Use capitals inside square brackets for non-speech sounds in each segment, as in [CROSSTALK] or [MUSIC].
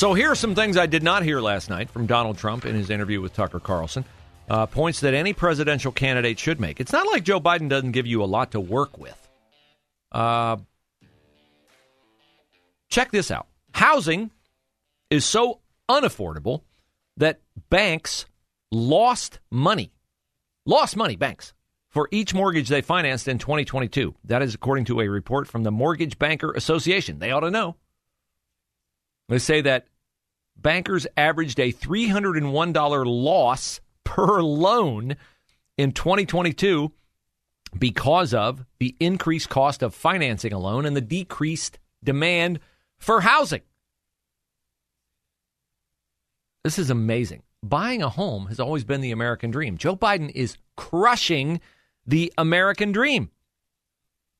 So here are some things I did not hear last night from Donald Trump in his interview with Tucker Carlson. Uh, points that any presidential candidate should make. It's not like Joe Biden doesn't give you a lot to work with. Uh, check this out housing is so unaffordable that banks lost money, lost money, banks, for each mortgage they financed in 2022. That is according to a report from the Mortgage Banker Association. They ought to know. They say that bankers averaged a $301 loss per loan in 2022 because of the increased cost of financing a loan and the decreased demand for housing. This is amazing. Buying a home has always been the American dream. Joe Biden is crushing the American dream.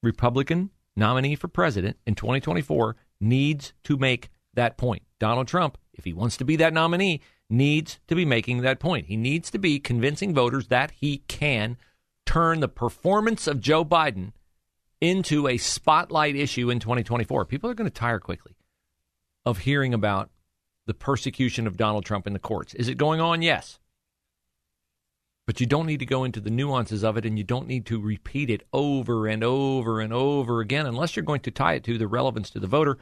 Republican nominee for president in 2024 needs to make that point. Donald Trump, if he wants to be that nominee, needs to be making that point. He needs to be convincing voters that he can turn the performance of Joe Biden into a spotlight issue in 2024. People are going to tire quickly of hearing about the persecution of Donald Trump in the courts. Is it going on? Yes. But you don't need to go into the nuances of it and you don't need to repeat it over and over and over again unless you're going to tie it to the relevance to the voter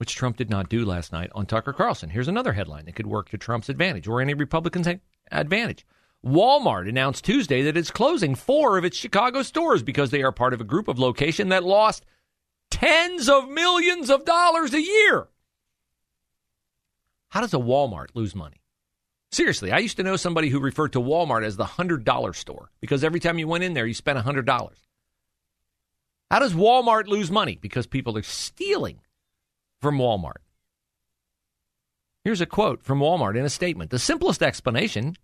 which Trump did not do last night on Tucker Carlson. Here's another headline that could work to Trump's advantage or any Republican's advantage. Walmart announced Tuesday that it's closing four of its Chicago stores because they are part of a group of location that lost tens of millions of dollars a year. How does a Walmart lose money? Seriously, I used to know somebody who referred to Walmart as the $100 store because every time you went in there, you spent $100. How does Walmart lose money? Because people are stealing from Walmart. Here's a quote from Walmart in a statement. The simplest explanation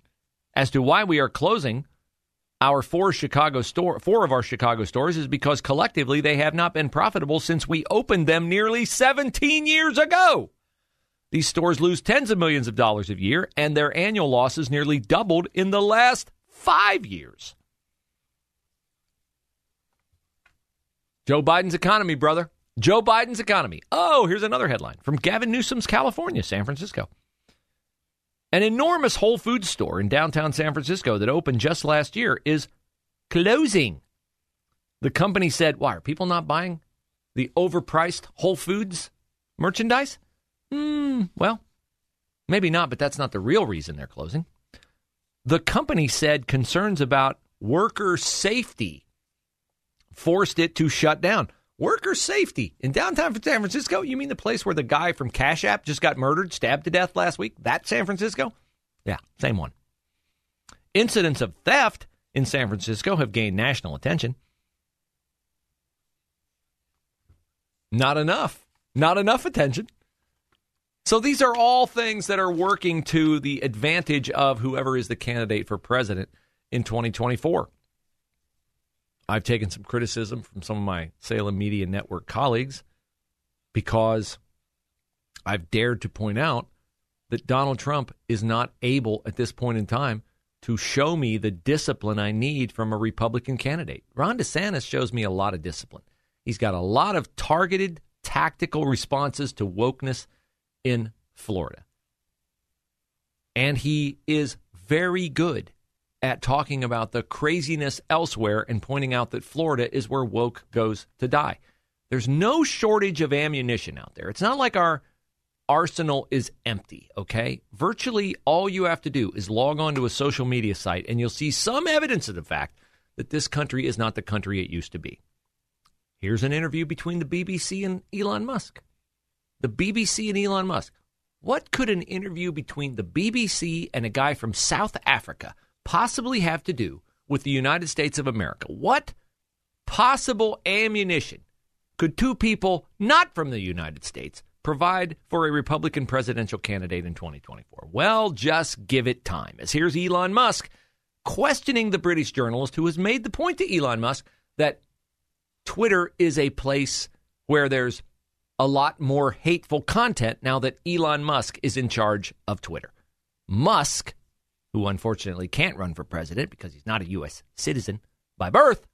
as to why we are closing our four Chicago store four of our Chicago stores is because collectively they have not been profitable since we opened them nearly 17 years ago. These stores lose tens of millions of dollars a year and their annual losses nearly doubled in the last 5 years. Joe Biden's economy, brother. Joe Biden's economy. Oh, here's another headline from Gavin Newsom's California, San Francisco. An enormous Whole Foods store in downtown San Francisco that opened just last year is closing. The company said, Why are people not buying the overpriced Whole Foods merchandise? Hmm, well, maybe not, but that's not the real reason they're closing. The company said concerns about worker safety forced it to shut down. Worker safety in downtown San Francisco? You mean the place where the guy from Cash App just got murdered, stabbed to death last week? That San Francisco? Yeah, same one. Incidents of theft in San Francisco have gained national attention. Not enough. Not enough attention. So these are all things that are working to the advantage of whoever is the candidate for president in 2024. I've taken some criticism from some of my Salem Media Network colleagues because I've dared to point out that Donald Trump is not able at this point in time to show me the discipline I need from a Republican candidate. Ron DeSantis shows me a lot of discipline. He's got a lot of targeted tactical responses to wokeness in Florida. And he is very good at talking about the craziness elsewhere and pointing out that Florida is where woke goes to die. There's no shortage of ammunition out there. It's not like our arsenal is empty, okay? Virtually all you have to do is log on to a social media site and you'll see some evidence of the fact that this country is not the country it used to be. Here's an interview between the BBC and Elon Musk. The BBC and Elon Musk. What could an interview between the BBC and a guy from South Africa possibly have to do with the United States of America? What possible ammunition could two people not from the United States provide for a Republican presidential candidate in 2024? Well, just give it time. As here's Elon Musk questioning the British journalist who has made the point to Elon Musk that Twitter is a place where there's a lot more hateful content now that Elon Musk is in charge of Twitter. Musk, who unfortunately can't run for president because he's not a U.S. citizen by birth,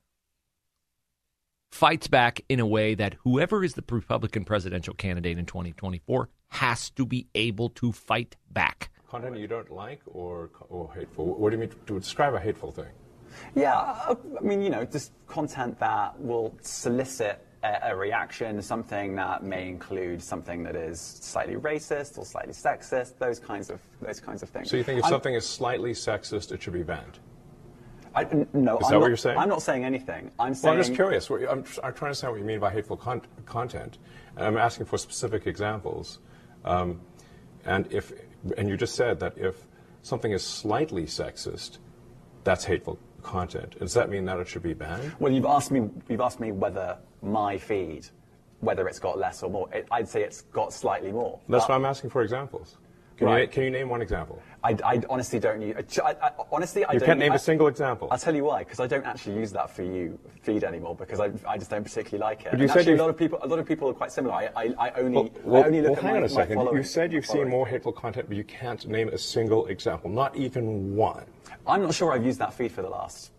fights back in a way that whoever is the Republican presidential candidate in 2024 has to be able to fight back. Content you don't like or, or hateful? What do you mean to describe a hateful thing? Yeah, uh, I mean, you know, just content that will solicit a, reaction, something that may include something that is slightly racist or slightly sexist, those kinds of those kinds of things. So you think if I'm, something is slightly sexist, it should be banned? I, no, is I'm that not, what you're saying? I'm not saying anything. I'm saying. Well, I'm just curious. I'm, I'm trying to understand what you mean by hateful con- content, and I'm asking for specific examples. Um, and if, and you just said that if something is slightly sexist, that's hateful content. Does that mean that it should be banned? Well, you've asked me. You've asked me whether my feed, whether it's got less or more. It, I'd say it's got slightly more. That's why I'm asking for examples. Can, right. you, can you name one example? I, I honestly don't use. I, I, honestly, I you don't. can't name I, a single example. I'll tell you why. Because I don't actually use that for you feed anymore. Because I, I just don't particularly like it. But you and said actually, a lot of people. A lot of people are quite similar. I, I, I only. Well, well, I only look well, at hang my, on a second. You said you've seen more hateful content, but you can't name a single example. Not even one. I'm not sure I've used that feed for the last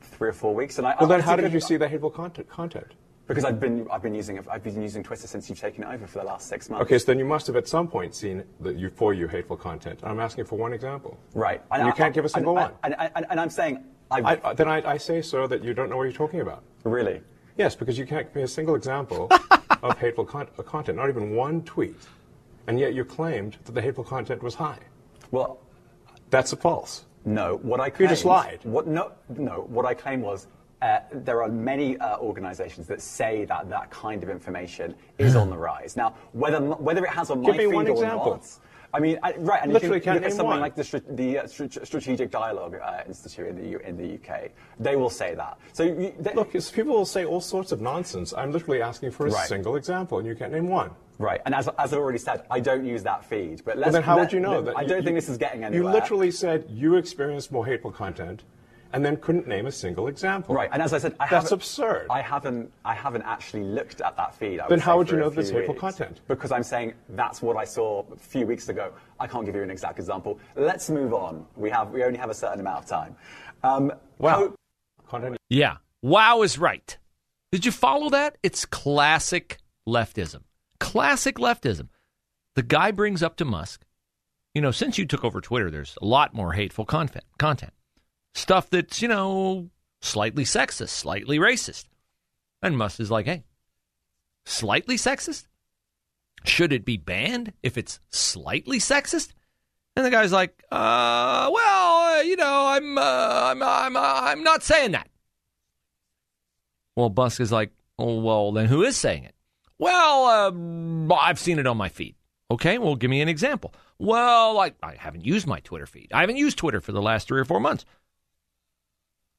three or four weeks. And I, well, then how did you see the hateful content? content? Because I've been I've been using I've been using Twitter since you've taken it over for the last six months. Okay, so then you must have at some point seen the you for you hateful content. I'm asking for one example. Right. And, you can't give a single one. And, and, I'm saying I, then I, I, say so that you don't know what you're talking about. Really? Yes, because you can't give me a single example [LAUGHS] of hateful con- uh, content, not even one tweet, and yet you claimed that the hateful content was high. Well, that's a false. No, what I claimed, you just lied. What no no what I claimed was uh, there are many uh, organisations that say that that kind of information is on the rise. Now, whether whether it has on my Give me feed one or example. not, I mean, I, right, and Literally you can look at something one. like the, the uh, Strategic Dialogue uh, Institute in the, in the UK. They will say that. So you, they, Look, people will say all sorts of nonsense. I'm literally asking for a right. single example, and you can't name one. Right, and as, as I've already said, I don't use that feed. But well, then how would you know that? I don't you, think this is getting anywhere. You literally said you experienced more hateful content and then couldn't name a single example. Right, and as I said, I that's absurd. I haven't, I haven't actually looked at that feed. I then how would you know this hateful weeks, content? Because I'm saying that's what I saw a few weeks ago. I can't give you an exact example. Let's move on. We have, we only have a certain amount of time. Um, wow. Ho- yeah. Wow is right. Did you follow that? It's classic leftism. Classic leftism. The guy brings up to Musk, you know, since you took over Twitter, there's a lot more hateful content. Content stuff that's, you know, slightly sexist, slightly racist. And Musk is like, hey, slightly sexist? Should it be banned if it's slightly sexist? And the guy's like, uh, well, uh, you know, I'm, uh, I'm, I'm, uh, I'm not saying that. Well, Musk is like, oh, well, then who is saying it? Well, uh, I've seen it on my feed. Okay, well, give me an example. Well, I, I haven't used my Twitter feed. I haven't used Twitter for the last three or four months.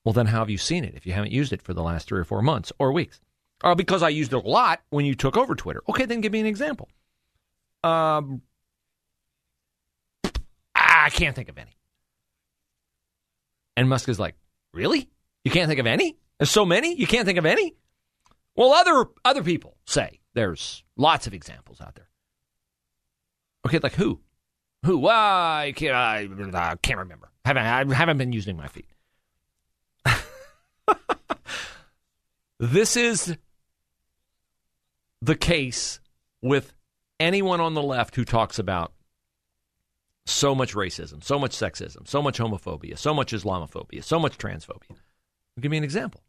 Well, then how have you seen it if you haven't used it for the last three or four months or weeks? Or because I used it a lot when you took over Twitter. Okay, then give me an example. Um, I can't think of any. And Musk is like, really? You can't think of any? There's so many? You can't think of any? Well, other other people say there's lots of examples out there. Okay, like who? Who? Well, I can't, I, I can't remember. Haven't, I haven't been using my feet. [LAUGHS] this is the case with anyone on the left who talks about so much racism, so much sexism, so much homophobia, so much Islamophobia, so much transphobia. Give me an example.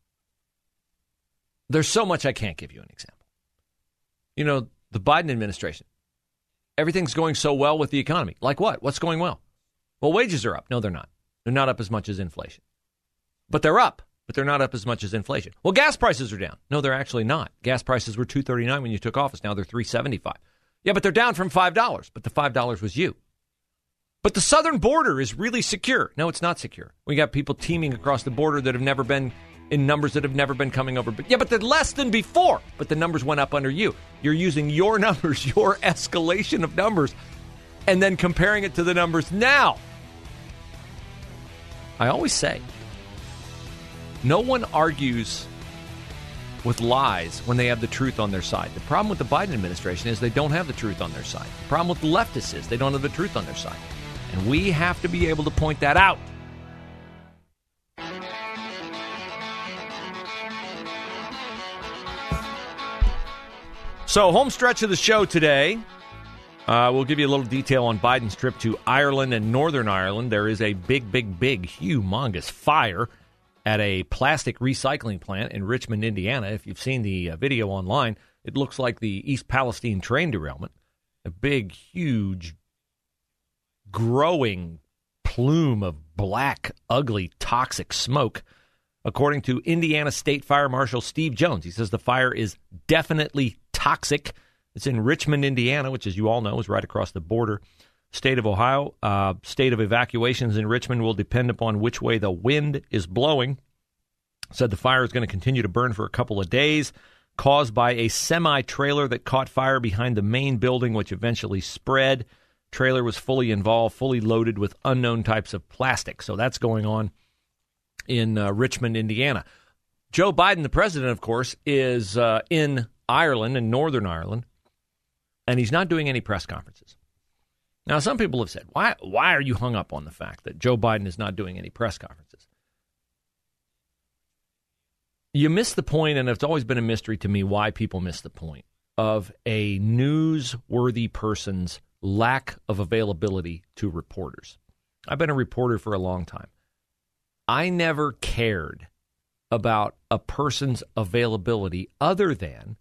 There's so much I can't give you an example. You know, the Biden administration, everything's going so well with the economy. Like what? What's going well? Well, wages are up. No, they're not. They're not up as much as inflation. But they're up, but they're not up as much as inflation. Well, gas prices are down. No, they're actually not. Gas prices were 239 when you took office. Now they're 375. Yeah, but they're down from $5, but the $5 was you. But the southern border is really secure. No, it's not secure. We got people teeming across the border that have never been in numbers that have never been coming over. But yeah, but they're less than before. But the numbers went up under you. You're using your [LAUGHS] numbers, your escalation of numbers, and then comparing it to the numbers now. I always say, no one argues with lies when they have the truth on their side. The problem with the Biden administration is they don't have the truth on their side. The problem with the leftists is they don't have the truth on their side. And we have to be able to point that out. So, home stretch of the show today. Uh, we'll give you a little detail on Biden's trip to Ireland and Northern Ireland. There is a big, big, big, humongous fire at a plastic recycling plant in Richmond, Indiana. If you've seen the uh, video online, it looks like the East Palestine train derailment. A big, huge, growing plume of black, ugly, toxic smoke. According to Indiana State Fire Marshal Steve Jones, he says the fire is definitely toxic. It's in Richmond, Indiana, which, as you all know, is right across the border. State of Ohio, uh, state of evacuations in Richmond will depend upon which way the wind is blowing. Said the fire is going to continue to burn for a couple of days, caused by a semi trailer that caught fire behind the main building, which eventually spread. Trailer was fully involved, fully loaded with unknown types of plastic. So that's going on in uh, Richmond, Indiana. Joe Biden, the president, of course, is uh, in Ireland and Northern Ireland, and he's not doing any press conferences. Now, some people have said, why, why are you hung up on the fact that Joe Biden is not doing any press conferences? You miss the point, and it's always been a mystery to me why people miss the point of a newsworthy person's lack of availability to reporters. I've been a reporter for a long time. I never cared about a person's availability other than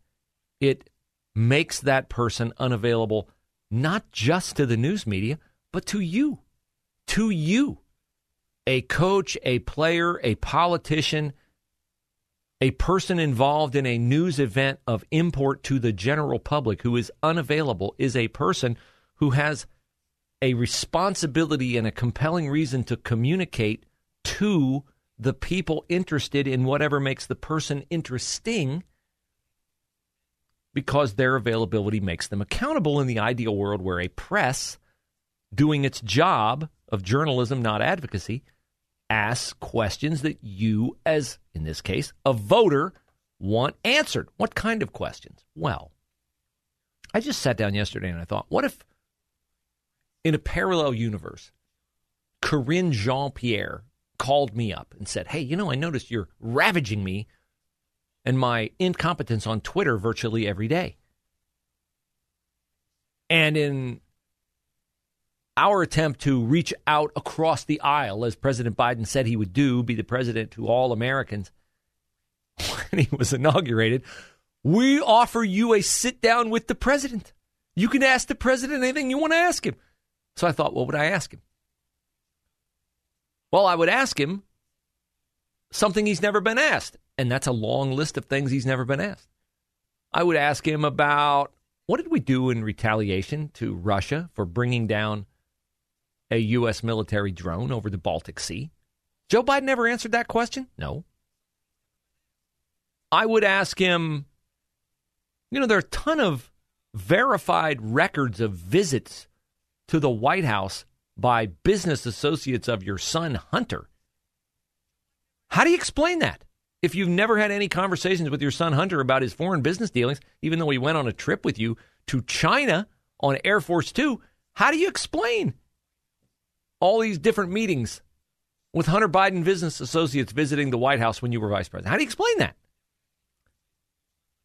it makes that person unavailable not just to the news media, but to you. To you. A coach, a player, a politician, a person involved in a news event of import to the general public who is unavailable is a person who has a responsibility and a compelling reason to communicate to the people interested in whatever makes the person interesting because their availability makes them accountable in the ideal world where a press doing its job of journalism, not advocacy, asks questions that you, as in this case, a voter, want answered. What kind of questions? Well, I just sat down yesterday and I thought, what if in a parallel universe, Karine Jean-Pierre called me up and said, Hey, you know, I noticed you're ravaging me and my incompetence on Twitter virtually every day. And in our attempt to reach out across the aisle, as President Biden said he would do, be the president to all Americans [LAUGHS] when he was inaugurated, we offer you a sit down with the president. You can ask the president anything you want to ask him. So I thought, what would I ask him? Well, I would ask him something he's never been asked. And that's a long list of things he's never been asked. I would ask him about what did we do in retaliation to Russia for bringing down a U.S. military drone over the Baltic Sea? Joe Biden never answered that question? No. I would ask him, you know, there are a ton of verified records of visits to the White House by business associates of your son, Hunter. How do you explain that? If you've never had any conversations with your son Hunter about his foreign business dealings, even though he went on a trip with you to China on Air Force Two, how do you explain all these different meetings with Hunter Biden business associates visiting the White House when you were vice president? How do you explain that?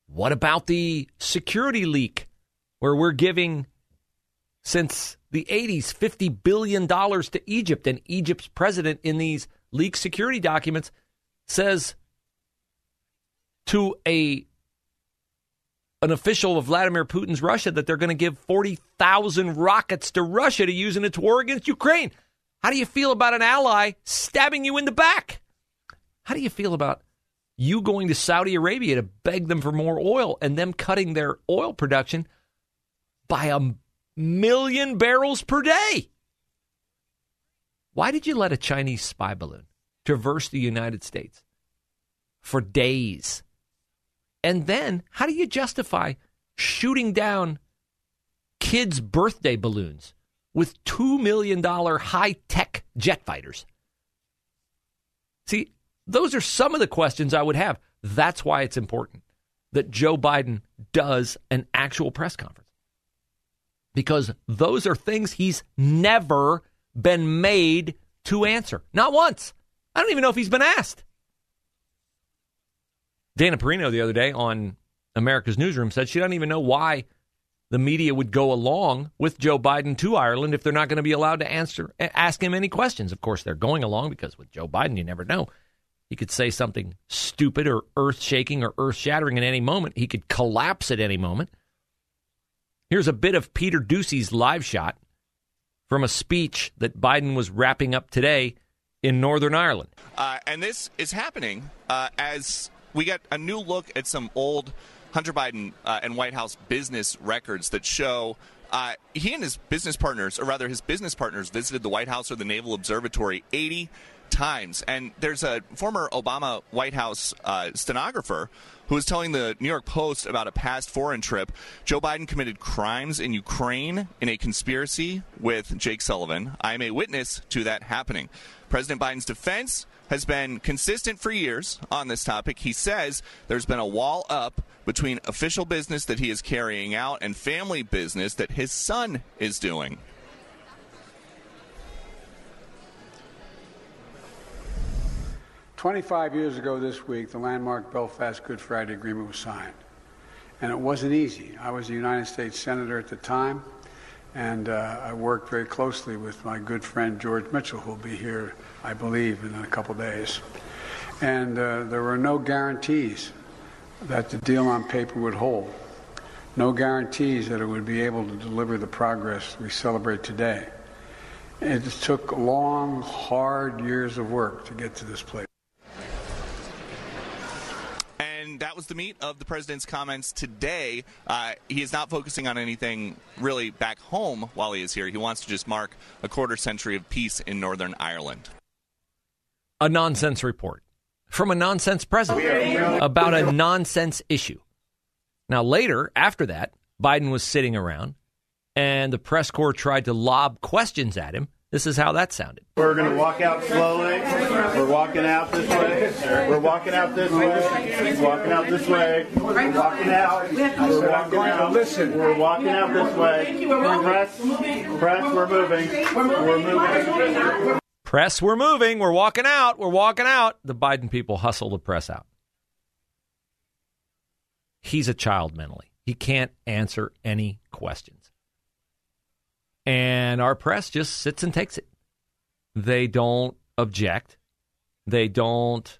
What about the security leak where we're giving, since the 80s, $50 billion to Egypt, and Egypt's president in these leaked security documents says to a an official of Vladimir Putin's Russia that they're going to give 40,000 rockets to Russia to use in its war against Ukraine. How do you feel about an ally stabbing you in the back? How do you feel about you going to Saudi Arabia to beg them for more oil and them cutting their oil production by a million barrels per day? Why did you let a Chinese spy balloon traverse the United States for days. And then, how do you justify shooting down kids' birthday balloons with $2 million high tech jet fighters? See, those are some of the questions I would have. That's why it's important that Joe Biden does an actual press conference. Because those are things he's never been made to answer. Not once. I don't even know if he's been asked. Dana Perino the other day on America's Newsroom said she doesn't even know why the media would go along with Joe Biden to Ireland if they're not going to be allowed to answer ask him any questions. Of course, they're going along because with Joe Biden, you never know. He could say something stupid or earth shaking or earth shattering at any moment. He could collapse at any moment. Here's a bit of Peter Doocy's live shot from a speech that Biden was wrapping up today in Northern Ireland. Uh, and this is happening uh, as we get a new look at some old Hunter Biden uh, and White House business records that show uh, he and his business partners, or rather his business partners, visited the White House or the Naval Observatory 80 times. And there's a former Obama White House uh, stenographer who was telling the New York Post about a past foreign trip. Joe Biden committed crimes in Ukraine in a conspiracy with Jake Sullivan. I am a witness to that happening. President Biden's defense has been consistent for years on this topic. He says there's been a wall up between official business that he is carrying out and family business that his son is doing. Twenty-five years ago this week, the landmark Belfast Good Friday Agreement was signed. And it wasn't easy. I was a United States Senator at the time, and uh, I worked very closely with my good friend George Mitchell, who will be here I believe, in a couple days. And uh, there were no guarantees that the deal on paper would hold. No guarantees that it would be able to deliver the progress we celebrate today. It took long, hard years of work to get to this place. And that was the meat of the president's comments today. Uh, he is not focusing on anything really back home while he is here. He wants to just mark a quarter century of peace in Northern Ireland a nonsense report from a nonsense president about a nonsense issue. Now, later, after that, Biden was sitting around and the press corps tried to lob questions at him. This is how that sounded. We're going to walk out slowly. We're walking out this way. We're walking out this way. Walking out this way. We're walking out. We're walking out. Listen. We're walking out this way. Press. Press. We're moving. We're moving. Press, we're moving. We're walking out. We're walking out. The Biden people hustle the press out. He's a child mentally. He can't answer any questions. And our press just sits and takes it. They don't object. They don't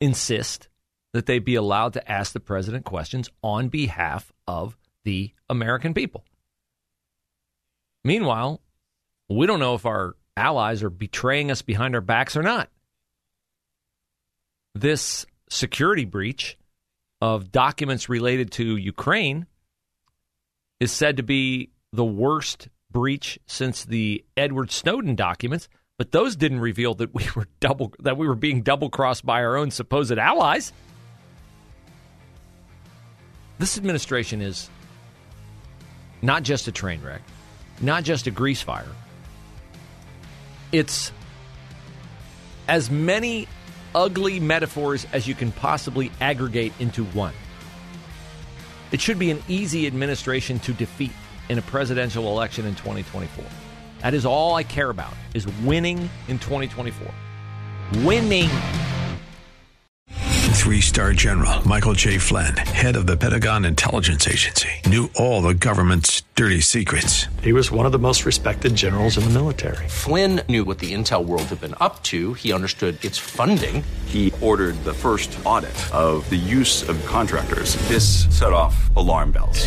insist that they be allowed to ask the president questions on behalf of the American people. Meanwhile, we don't know if our allies are betraying us behind our backs or not. This security breach of documents related to Ukraine is said to be the worst breach since the Edward Snowden documents, but those didn't reveal that we were double that we were being double crossed by our own supposed allies. This administration is not just a train wreck, not just a grease fire, it's as many ugly metaphors as you can possibly aggregate into one. It should be an easy administration to defeat in a presidential election in 2024. That is all I care about is winning in 2024. Winning. Three star general Michael J. Flynn, head of the Pentagon Intelligence Agency, knew all the government's dirty secrets. He was one of the most respected generals in the military. Flynn knew what the intel world had been up to, he understood its funding. He ordered the first audit of the use of contractors. This set off alarm bells.